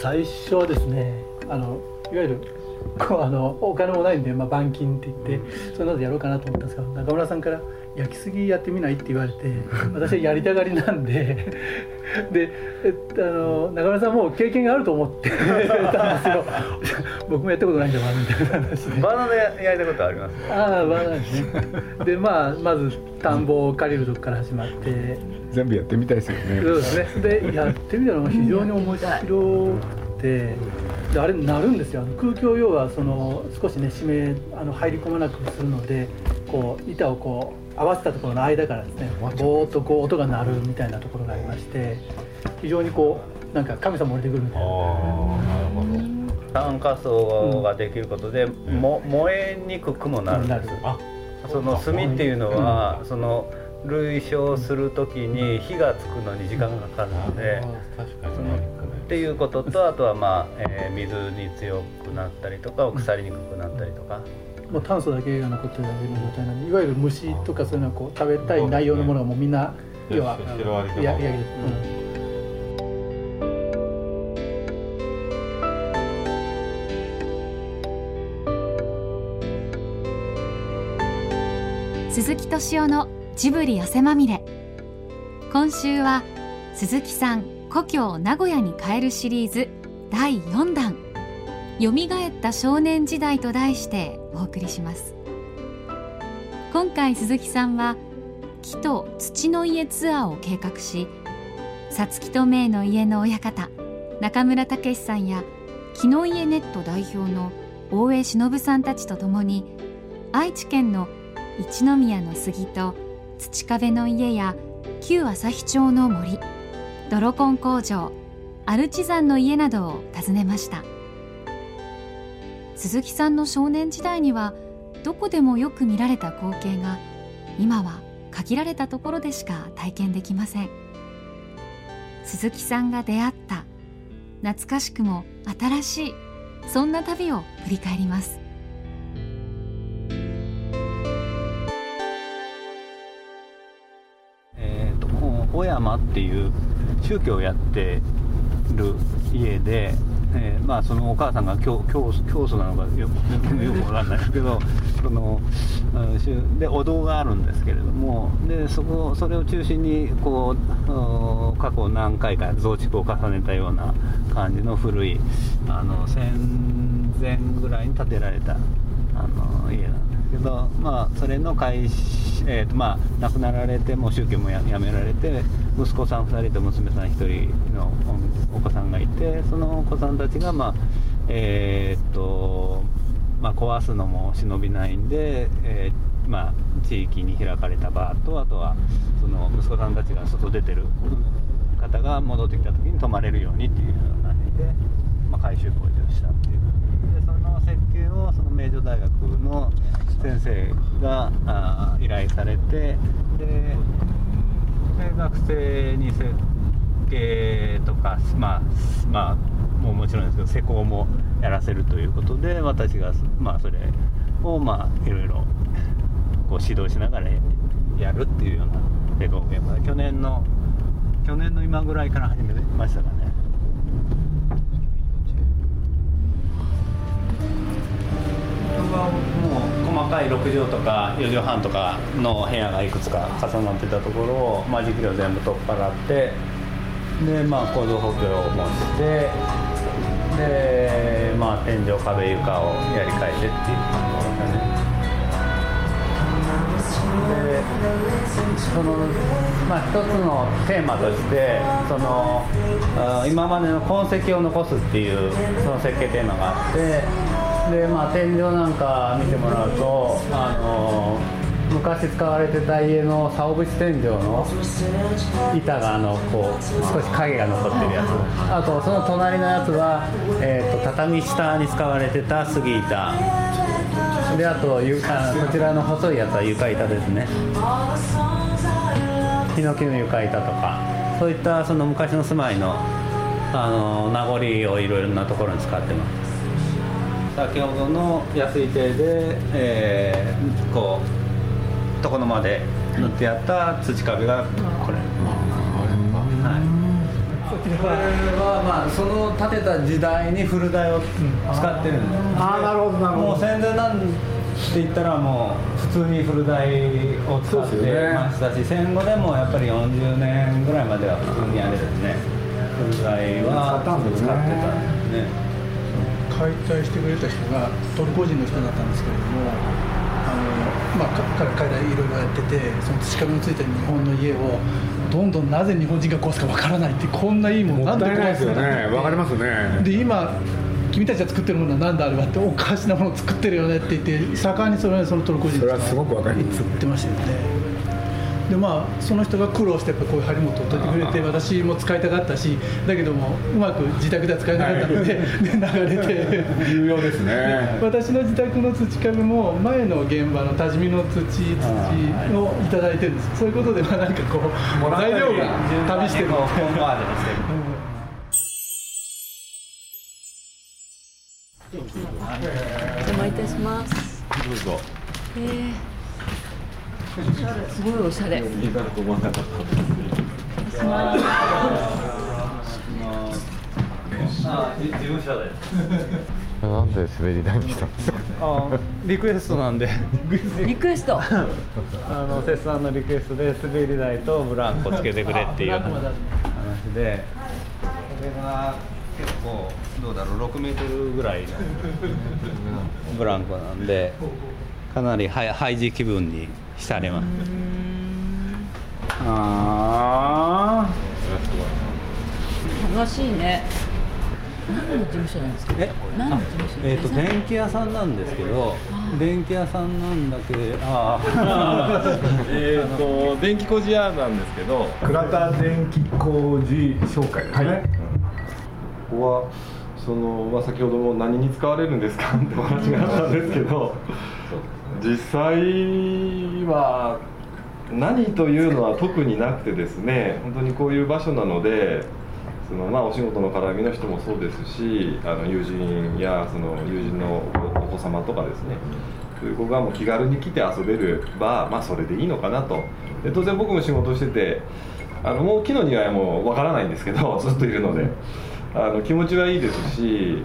最初はですねあのいわゆるこうあのお金もないんで、まあ、板金って言ってそういうのでやろうかなと思ったんですが中村さんから「焼きすぎやってみない?」って言われて 私はやりたがりなんで でえあの中村さんも経験があると思って たんですよ。僕もやったことないんだわみたいな話で。バナナでやりたことありますああバナナですね。でまあまず田んぼを借りるとこから始まって。全部やってみたいですよね。そうですね。でやってみたのが非常に面白くてであれ鳴るんですよ。あの空気を要はその少しね締めあの入り込まなくするのでこう板をこう合わせたところの間からですねぼーっとこう音が鳴るみたいなところがありまして非常にこうなんか神様降りてくるみたいな。炭化層ができることで、も燃えにくくもなるんですあその炭っていうのは、その類焼する時に火がつくのに時間がかかるので、そのっていうこととあとはまあ、えー水に強くなったりとか腐りにくくなったりとか、もう炭素だけが残ってるだけの状態なんでいわゆる虫とかそういうのはこう食べたい内容のものがもうみんな要はシロアリとかややや鈴木敏夫のジブリ汗まみれ。今週は鈴木さん故郷名古屋に帰るシリーズ第4弾。よみがえった少年時代と題してお送りします。今回鈴木さんは木と土の家ツアーを計画しさつきとめいの家の親方中村武さんや木の家ネット代表の大江忍さんたちと共に愛知県の一宮の杉と土壁の家や旧朝日町の森ドロコン工場アルチザンの家などを訪ねました。鈴木さんの少年時代にはどこでもよく見られた光景が今は限られたところでしか体験できません。鈴木さんが出会った懐かしくも新しいそんな旅を振り返ります。えー、と小山っていう宗教をやってる家で、えーまあ、そのお母さんが教教教祖なのかよくよくわかんないですけど そのでお堂があるんですけれどもでそこそれを中心にこう過去何回か増築を重ねたような感じの古いあの戦前ぐらいに建てられたあの家なんですけど、まあ、それの開始、えーとまあ、亡くなられても宗教もややめられて息子さん2人と娘さん1人のお子さんがいてそのお子さんたちが、まあえーとまあ、壊すのも忍びないんで、えーまあ、地域に開かれたバーとあとはその息子さんたちが外出てる方が戻ってきた時に泊まれるようにっていうような感じで、まあ、改修工事をしたっていうでその設計をその名城大学の先生が依頼されてで学生に設計とかまあまあもうもちろんですけど施工もやらせるということで私がまあそれをまあいろいろこう指導しながらやるっていうような施工現場。去年の去年の今ぐらいから始めましたかね。細かい6畳とか4畳半とかの部屋がいくつか重なってたところを間仕切りを全部取っ払ってでまあ構造補強を持ってでまあ天井壁床をやり替えてっていう感じですかね。でそのまあ一つのテーマとしてその今までの痕跡を残すっていうその設計テーマがあってでまあ天井なんか見てもらうとあの昔使われてた家の竿縁天井の板があのこう少し影が残ってるやつ。あとその隣のやつは、えー、と畳下に使われてた杉板。であとゆあこちらの細いやつは床板ですね。ヒノキの床板とか。そういったその昔の住まいのあの名残をいろいろなところに使ってます。先ほどの安い手で、えーこう床の間で塗ってやった土壁がこれ、はい、これはまあその建てた時代に古台を使ってるんです、ああなるほどなるほど。もう戦前なんて言ったらもう普通に古台を使ってましたし、戦後でもやっぱり40年ぐらいまでは普通にあれですね。古台は使ってたんですね解体してくれた人がトルコ人の人だったんですけれどもあの、まあ、か彼解体いろいろやっててその土壁のついた日本の家をどんどんなぜ日本人が壊すかわからないってこんないいものないで壊すのね。わかりますね。で今君たちが作ってるものは何だあれはっておかしなものを作ってるよねって言って盛んにそれそのトルコ人の人がそれはすごくわかります。言ってましたよねでまあその人が苦労してやっぱこういう張本を解いてくれて私も使いたかったしだけどもうまく自宅では使えなかったので、で流れて。重要ですね。私の自宅の土壁も前の現場の多治見の土土をいただいてるんです。そういうことでまあ何かこう材料が旅してる。こうホームアートにしてるお邪魔いたします。どうぞ。えーすごいおしゃれ。になると思わなかったあ事務所でなんで滑り台にしたんですか？あリクエストなんで。リクエスト。あの節さんのリクエストで滑り台とブランコつけてくれっていう。話で。これが結構どうだろう？6メートルぐらいのブランコなんでかなりハイハイジ気分に浸れますあ楽しいね。何の事務所なんですか？え？何の事務所？えー、と電気屋さんなんですけど電気屋さんなんだけどああ えー、と電気工事屋なんですけどあ倉田電気工事紹介ですね、ここはその、まあ、先ほども何に使われるんですかってお話があったんですけど実際は何というのは特になくてですね本当にこういう場所なのでその、まあ、お仕事の絡みの人もそうですしあの友人やその友人のお子様とかですねそういう子がもう気軽に来て遊べれば、まあ、それでいいのかなと。で当然僕も仕事しててあのもう木の庭はもうわからないんですけど ずっといるのであの気持ちはいいですし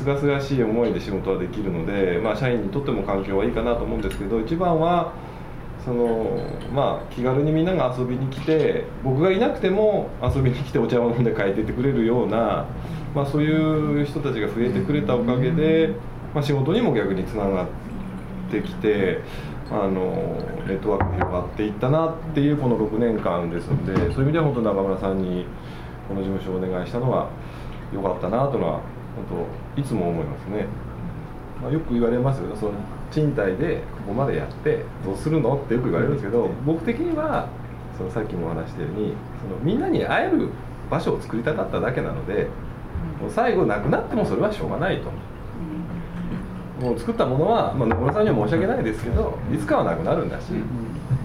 すがすがしい思いで仕事はできるので、まあ、社員にとっても環境はいいかなと思うんですけど一番はそのまあ気軽にみんなが遊びに来て僕がいなくても遊びに来てお茶を飲んで帰ってってくれるような、まあ、そういう人たちが増えてくれたおかげで、まあ、仕事にも逆につながってきて。あのネットワークが広がっていったなっていうこの6年間ですのでそういう意味では本当中村さんにこの事務所をお願いしたのは良かったなというのは本当いつも思いますね、まあ、よく言われますよその賃貸でここまでやってどうするの？ってよく言われるんですけど僕的にはそのさっきもお話したようにそのみんなに会える場所を作りたかっただけなのでもう最後なくなってもそれはしょうがないと。もう作ったものは、まあ、野村さんには申し訳ないですけどいつかはなくなるんだし、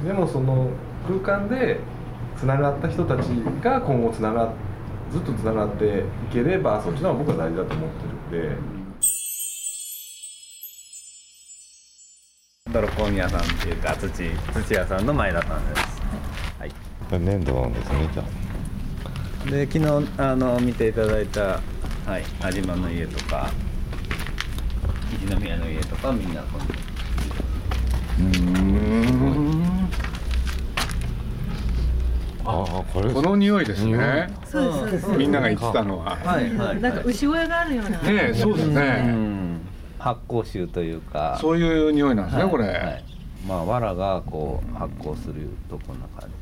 でもその空間でつながった人たちが今後つながずっとつながっていければそっちの方が僕は大事だと思ってるんで。ドロコン屋さんっていうか土土屋さんの前田さんです、はい、粘土ですねじゃで昨日あの見ていただいた、はい、安島の家とか一宮の家とかみんなこのうんああこれこの匂いですね。そうで。みんなが言ってたのは。はいはい。なんか牛小屋があるような。ねえそうですうねん。発酵臭というか。そういう匂いなんですねこはい。はれ。い。まあ藁がこう発酵するとこんな感じ。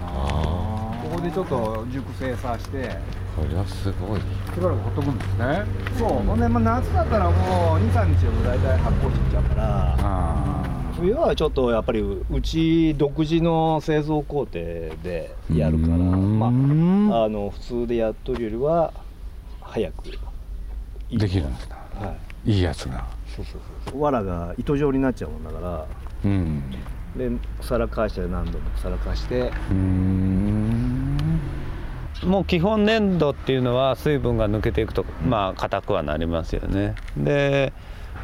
あここでちょっと熟成させて。あこれはすごい。しばらくほっとくんですね。そう。ほんで、まあ、夏だったらもう23日でも大体発酵しちゃうから。あ冬はちょっとやっぱりうち独自の製造工程であやるからままああの普通でやっとるよりは早くいいできるんですか？はい。いいやつが。そうそうそう。藁が糸状になっちゃうもんだから。うん。で腐らかして何度も腐らかして。うん。もう基本粘土っていうのは水分が抜けていくとまあ硬くはなりますよね。で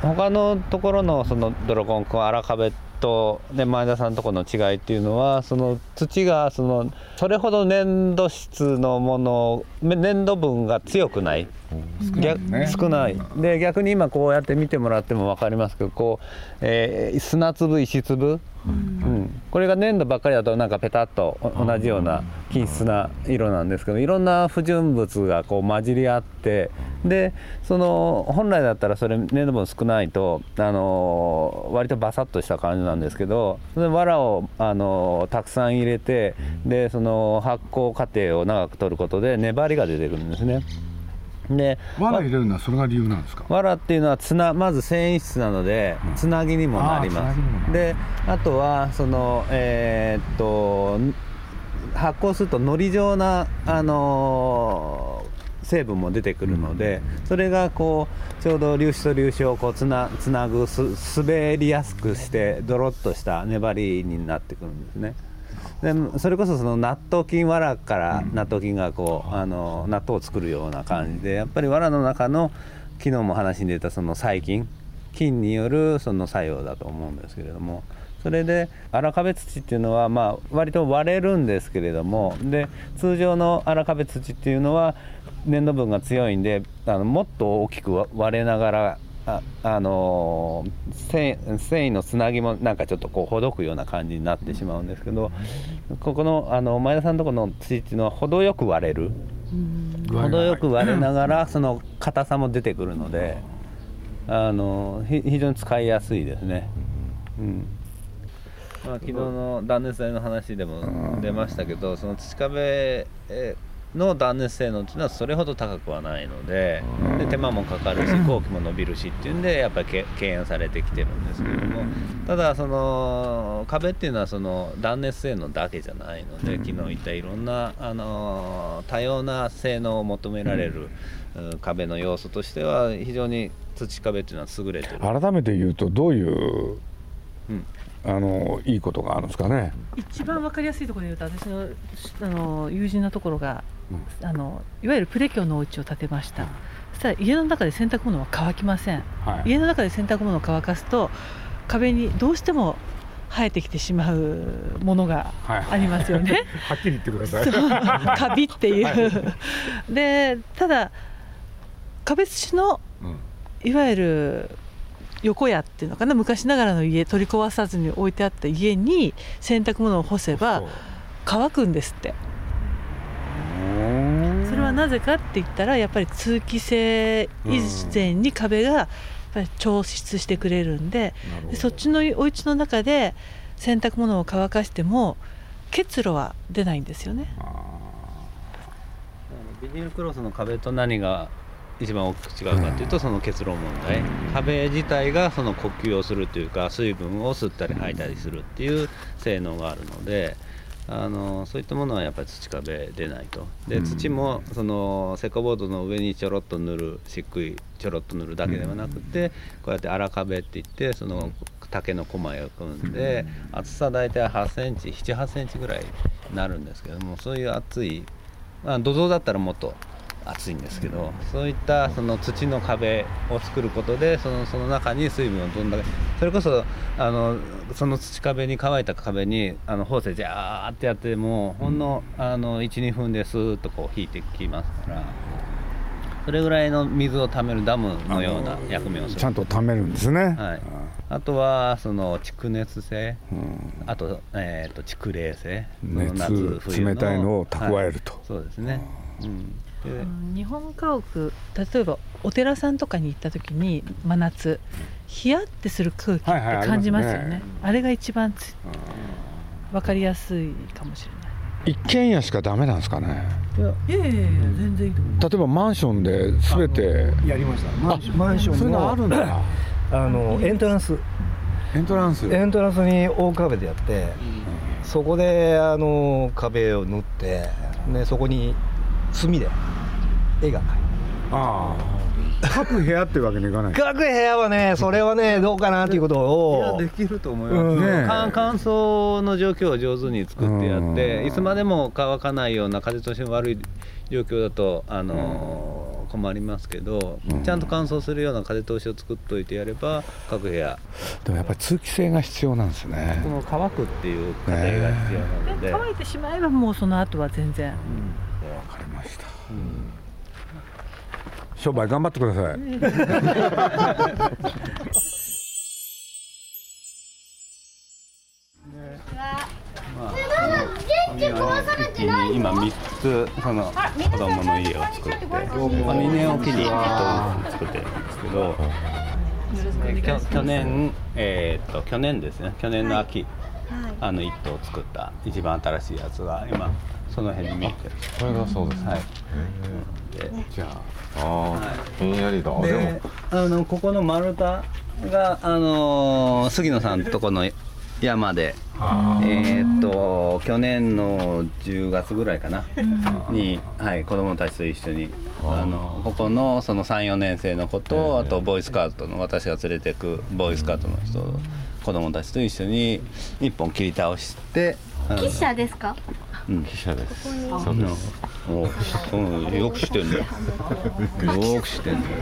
他のところのその泥コンク荒壁っと、ね、前田さんとこの違いっていうのはその土がそのそれほど粘土質のもの粘土分が強くない。逆少ない。で逆に今こうやって見てもらっても分かりますけどこう、えー砂粒石粒、うん、これが粘土ばっかりだとなんかペタッとお同じような均質な色なんですけどいろんな不純物がこう混じり合ってでその本来だったらそれ粘土分少ないとあの割とバサッとした感じなんですけどそれで藁をあのたくさん入れてでその発酵過程を長く取ることで粘りが出てくるんですね。で藁入れるのはそれが理由なんですか？藁っていうのはつなまず繊維質なのでつなぎにもなります。あーつなぎにもなる。であとはそのえーっと発酵するとのり状なあのー成分も出てくるので、それがこうちょうど粒子と粒子をこうつなつなぐす滑りやすくしてドロッとした粘りになってくるんですね。でそれこそその納豆菌藁から納豆菌がこう、あの納豆を作るような感じでやっぱり藁の中の昨日も話に出たその細菌菌によるその作用だと思うんですけれどもそれで荒壁土っていうのはまあ割と割れるんですけれどもで通常の荒壁土っていうのは粘土分が強いんであのもっと大きく割れながらああのー繊維繊維のつなぎもなんかちょっとこうほどくような感じになってしまうんですけどここのあの前田さんのところの土っていうのは程よく割れる。程よく割れながらその硬さも出てくるのであのひ非常に使いやすいですね。うんまあ、昨日の断熱材の話でも出ましたけどその土壁えーの断熱性能っていうのはそれほど高くはないのでで手間もかかるし 工期も伸びるしっていうんでやっぱりけ敬遠されてきてるんですけども。ただその壁っていうのはその断熱性能だけじゃないので昨日言ったいろんなあの多様な性能を求められるうん壁の要素としては非常に土壁っていうのは優れてる。改めて言うとどういう、うん。あのいいことがあるんですかね。一番わかりやすいところで言うと私のあの友人のところが、あのいわゆるプレキョンのお家を建てました、そしたら家の中で洗濯物は乾きません、はい。家の中で洗濯物を乾かすと壁にどうしても生えてきてしまうものがはい。ありますよね。はっきり言ってください。カビっていう、でただ壁土のいわゆる横屋っていうのかな昔ながらの家取り壊さずに置いてあった家に洗濯物を干せば乾くんですってなぜかって言ったらやっぱり通気性以前に壁がやっぱり調湿してくれるんででそっちのお家の中で洗濯物を乾かしても結露は出ないんですよね。ビニールクロスの壁と何が一番大きく違うかというとその結露問題。壁自体がその呼吸をするというか水分を吸ったり吐いたりするっていう性能があるのであのそういったものはやっぱり土壁出ないと。で土もその石膏ボードの上にちょろっと塗る漆喰ちょろっと塗るだけではなくてこうやって荒壁っていってその竹の駒を組んで厚さ大体8センチ7 8センチぐらいになるんですけどもそういう厚いまあ、土蔵だったらもっと厚いんですけどそういったその土の壁を作ることでそのその中に水分をどんだけそれこそあのその土壁に乾いた壁にあのホースでジャーってやってもほんのあの12分でスーッとこう引いてきますからそれぐらいの水を溜めるダムのような役目をする。ちゃんと貯めるんですね、はい、あとはその蓄熱性うん。あと,、えー、と蓄冷性。熱冷たいのを蓄えると。はい。そうですね、うん日本家屋例えばお寺さんとかに行った時に真夏ヒヤってする空気ってはいはいありますね。感じますよね,、あれが一番つ分かりやすいかもしれない。一軒家しかダメなんですかね。いやいやいや全然いいと思う。例えばマンションで全て。やりました。マンションマンションそういうのあるんだ。あのエントランス。エントランス？エントランスに大壁でやって、そこであの壁を塗ってでそこに墨で絵が描いてああ各部屋ってわけにいかない。各部屋はねそれはね どうかなっていうことを。いやできると思います、うん。ねえ乾乾燥の状況を上手に作ってやってうん。いつまでも乾かないような風通しの悪い状況だとあのー困りますけど、ちゃんと乾燥するような風通しを作っておいてやれば各部屋。でもやっぱり通気性が必要なんですね。この乾くっていう過程が必要なので、乾いてしまえばもうその後は全然。わかりました、商売頑張ってください。今3つその子供の家を作って、まあ、2年おきに1棟作ってるんですけど、去去年、えーっと去年ですね。去年の秋、あの1棟作った一番新しいやつが今その辺に見えてる。これがそうですね。はい。へじゃああー。ひんやりだ。でもであのここの丸太が、あのー杉野さんとこの山でえーっと去年の10月ぐらいかな、に、はい、子供たちと一緒にあのここのその34年生の子と、あとボーイスカウトの私が連れてくボーイスカウトの人子供たちと一緒に一本切り倒してあの記者ですか？うん、記者です。そうです。お、うん、よく知ってんだよ。よく知ってんだよ。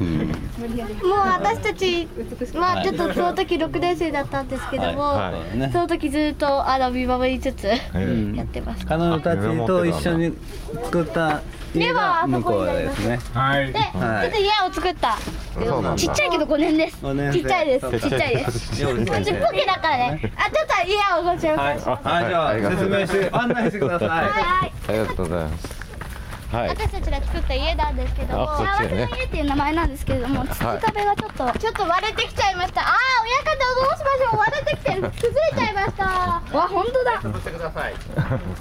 うん。もう私たちまあちょっとその時6年生だったんですけども、はい。はい。ね。その時ずっとあの見守りつつん。やってます、彼女たちと一緒に作った家が向こうですね。はい。で、はい。ちょっと家を作った。ちっちゃいけど5年です。ちっちゃいです。ちっちゃいです。よううちポケだからね。あちょっと家をご紹はい、介します。はい、じゃあ説明して案内してください。はい。はい。ありがとうございますはい。私たちが作った家なんですけどもあこっち幸せねの家っていう名前なんですけれども土壁がちょっと、ちょっと割れてきちゃいました。ああ親方どうしましょう。割れてきてる。崩れちゃいました。わ本当だ。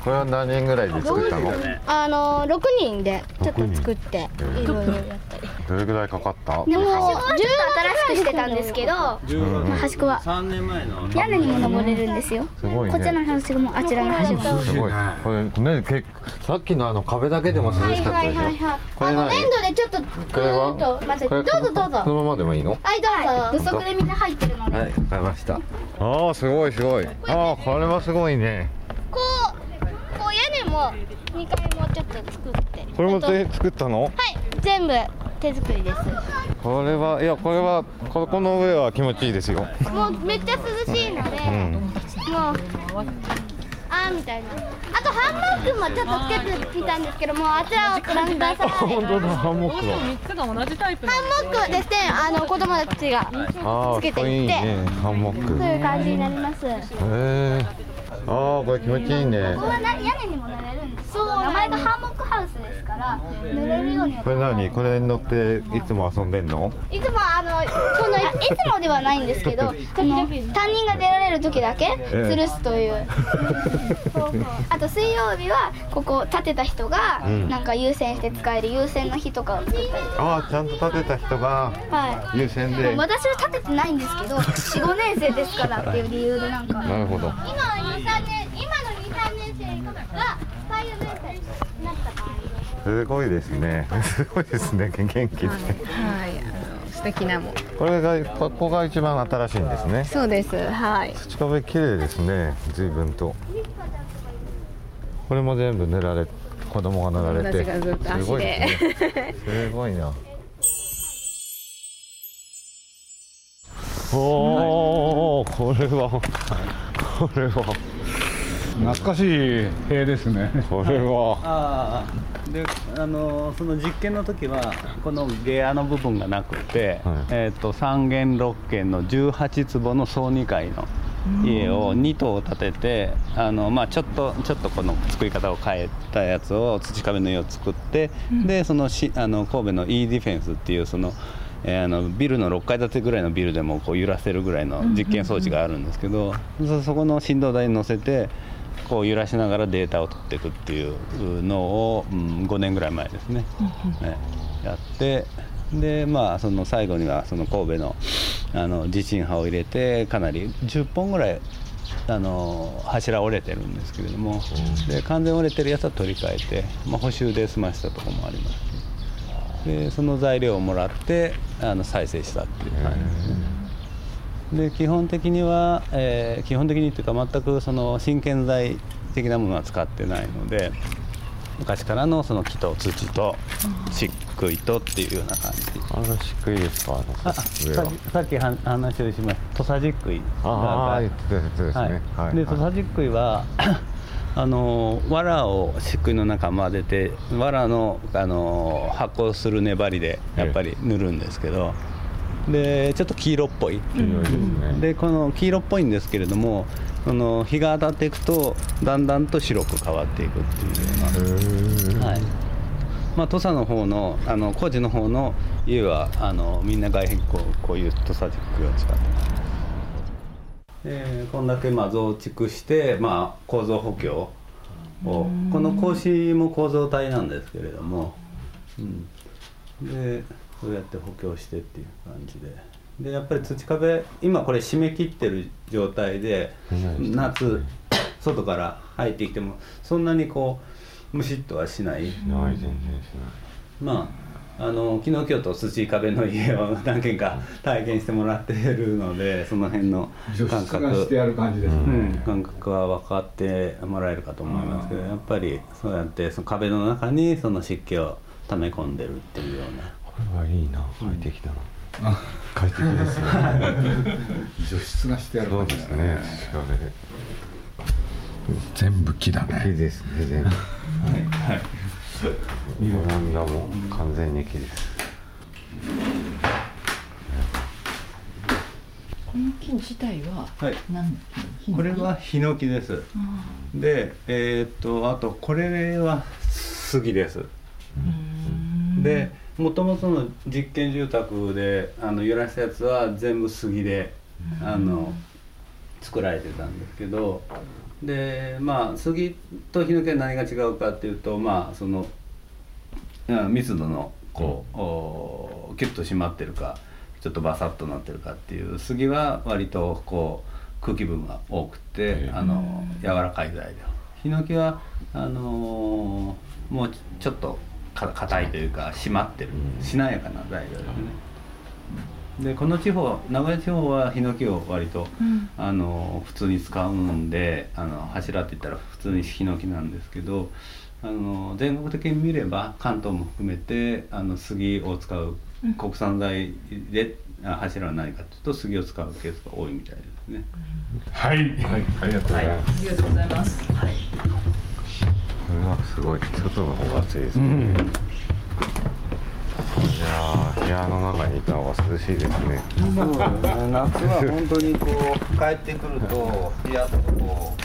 これは何人ぐらいで作ったの？あの6人でちょっと作っていろいろやったりどれぐらいかかった？でもちょっと新しくしてたんですけどはしごは三年前の。屋根にも登れるんですよ。すごいね。こっちのはしごもあちらのはしごも。すごい。これねけさっきのあの壁だけでも涼はいしかったでしょ？はいはいはいこれ何？あの粘土でちょっとぐこれは？ーっと混ぜて。これどうぞどうぞ。そのままでもいいの？はいどうぞ。土足でみんな入ってるので、はいわかりました。ああすごいすごい。ああこれはすごいね。こうこう屋根も2階もちょっと作って。これも手作ったの？はい全部手作りです。これはいやこれはここの上は気持ちいいですよ。もうめっちゃ涼しいので、うん。もうあーみたいな。あとハンモックもちょっとつけてみたんですけどもうあちらをご覧ください。ハンモ本当だハンモックは。3つが同じタイプックですねあの子供たちがああつけていいいってねハンモック。そういう感じになります。こへえああこれ気持ちいいね。こはな屋根にも乗れるんです。そう名前がハンモックですから乗れるようにこれ何？これに乗っていつも遊んでんの？いつもあのそのいつもではないんですけど 担任が出られる時だけえ吊るすという、あと水曜日はここ立てた人がうん。なんか優先して使える優先の日とかを作ったりああちゃんと立てた人がはい。優先で。私は立ててないんですけど45年生ですからっていう理由でなんか。なるほど。今は23年今の23年生が3、4年生になった場合すごいですね。すごいですね。元気で。はい、あの素敵なも。ん。これがここが一番新しいんですね。そうです。はい。土壁綺麗ですね。随分と。これも全部塗られ子供が塗られて。すごいね。すごいなおおこれはこれは懐かしい塀ですね。これは。ああであのその実験の時はこの下屋の部分がなくて、えー、と3軒6軒の18坪の総2階の家を2棟建ててあの、まあ、ちょっとちょっとこの作り方を変えたやつを土壁の家を作って、でそのしあの神戸の E ディフェンスっていうその。えーあのビルの6階建てぐらいのビルでもこう揺らせるぐらいの実験装置があるんですけど、そそこの振動台に乗せてこう揺らしながらデータを取っていくっていうのを、うん、5年ぐらい前ですね、ねやってでまあその最後にはその神戸のあの地震波を入れてかなり10本ぐらいあの柱折れてるんですけれども、で完全折れてるやつは取り替えて、まあ、補修で済ましたところもありますしでその材料をもらってあの再生したっていう感じですね。で基本的には、えー基本的にっていうか全くその真剣剤的なものは使ってないので昔からのその木と土と漆喰とっていうような感じ。あの漆喰ですか？あささっきは話をしました。土佐漆喰ああ言ってたですね、はい。で土佐漆喰は あの藁を漆喰の中混ぜて藁のあの発酵する粘りでやっぱり塗るんですけど、でちょっと黄色っぽい、でこの黄色っぽいんですけれどもその日が当たっていくとだんだんと白く変わっていくっていうような、はい。まあ、土佐の方のあの高知の方の家はあのみんな外壁こうこういう土佐漆喰を使ってます。でこんだけまあ増築して、まあ、構造補強をこの格子も構造体なんですけれども、うん、でそうやって補強してっていう感じで。でやっぱり土壁今これ締め切ってる状態で夏外から入ってきてもそんなにこうムシッとはしない。ない全然しない。まああの昨日今日と土壁の家を何軒か体験してもらってるのでその辺の感覚。してある感じですね。うん感覚は分かってもらえるかと思いますけどやっぱりそうやってその壁の中にその湿気を溜め込んでるっていうような。これはいいな快適だな、快適ですね除湿がしてあるそうですね。全部木だね木ですね。全部はいベランダも完全に木ですこの木自体ははい。これはヒノキです。でえーっとあとこれは杉ですでもともとの実験住宅であの揺らしたやつは全部杉であの作られてたんですけどでまあ杉とヒノキは何が違うかっていうとまあそのうん密度のこう、おキュッと締まってるかちょっとバサッとなってるかっていう杉は割とこう空気分が多くてあの柔らかい材料。ヒノキはあのーもうちょっとか硬いというか締まってるしなやかな材料ですね。でこの地方名古屋地方はヒノキを割と、うんあの普通に使うんであの柱って言ったら普通にヒノキなんですけどあの全国的に見れば関東も含めてあの杉を使ううん国産材で、あ柱は何かというと杉を使うケースが多いみたいですね。はい、はい、ありがとうございます、ありがとうございます。はい。これはすごい。外の方が暑いですね、いやー部屋の中にいた方が涼しいですね。そうですね。夏は本当にこう帰ってくるとピヤッとこう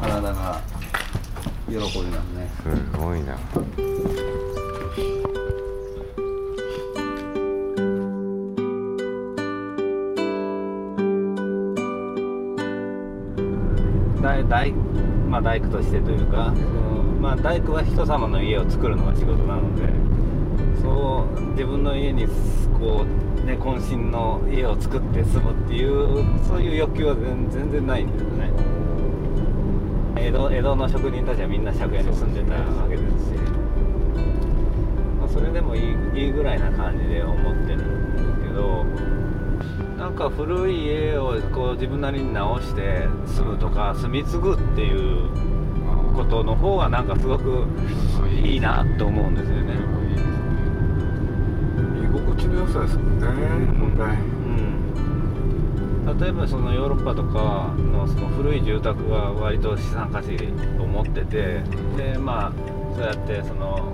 体が喜びますね。すごいな。大大まあ大工としてというかそのまあ大工は人様の家を作るのが仕事なのでそう自分の家にこうね渾身の家を作って住むっていうそういう欲求は全然ないんですよね。江戸江戸の職人たちはみんな借家に住んでたわけですし、まあ、それでもいいいいぐらいな感じで思ってるんですけどなんか古い家をこう自分なりに直して住むとか住み継ぐっていうことの方がなんかすごくい。いなと思うんですよね。居心地の良さですもんね本来うん、例えばそのヨーロッパとかのその古い住宅が割と資産価値を持っててでまあそうやってその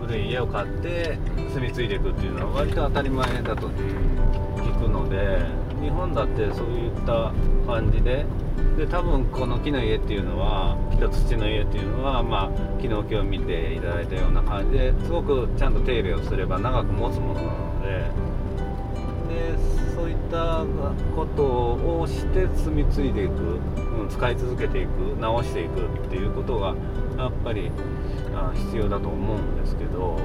古い家を買って住み継いでいくっていうのは割と当たり前だと聞くので日本だってそういった感じでで多分この木の家っていうのは木と土の家っていうのはまあ昨日今日見ていただいたような感じですごくちゃんと手入れをすれば長く持つものなのででそういったことをして住み継いでいく、うん、使い続けていく直していくっていうことがやっぱり必要だと思うんですけど。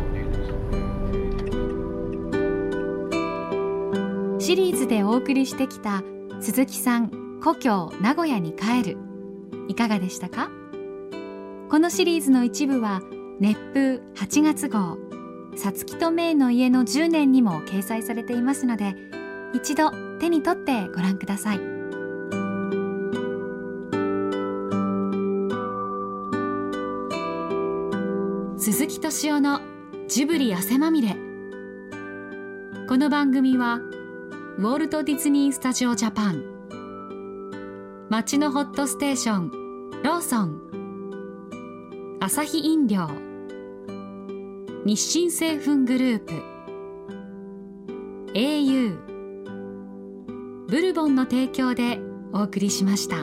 シリーズでお送りしてきた鈴木さん故郷名古屋に帰る。いかがでしたか？このシリーズの一部は熱風8月号。さつきとめいの家の10年にも掲載されていますので一度手に取ってご覧ください。鈴木敏夫のジブリ汗まみれ。この番組はウォルト・ディズニー・スタジオ・ジャパン。街のホットステーションローソン。アサヒ飲料。日清製粉グループ。au ブルボンの提供でお送りしました。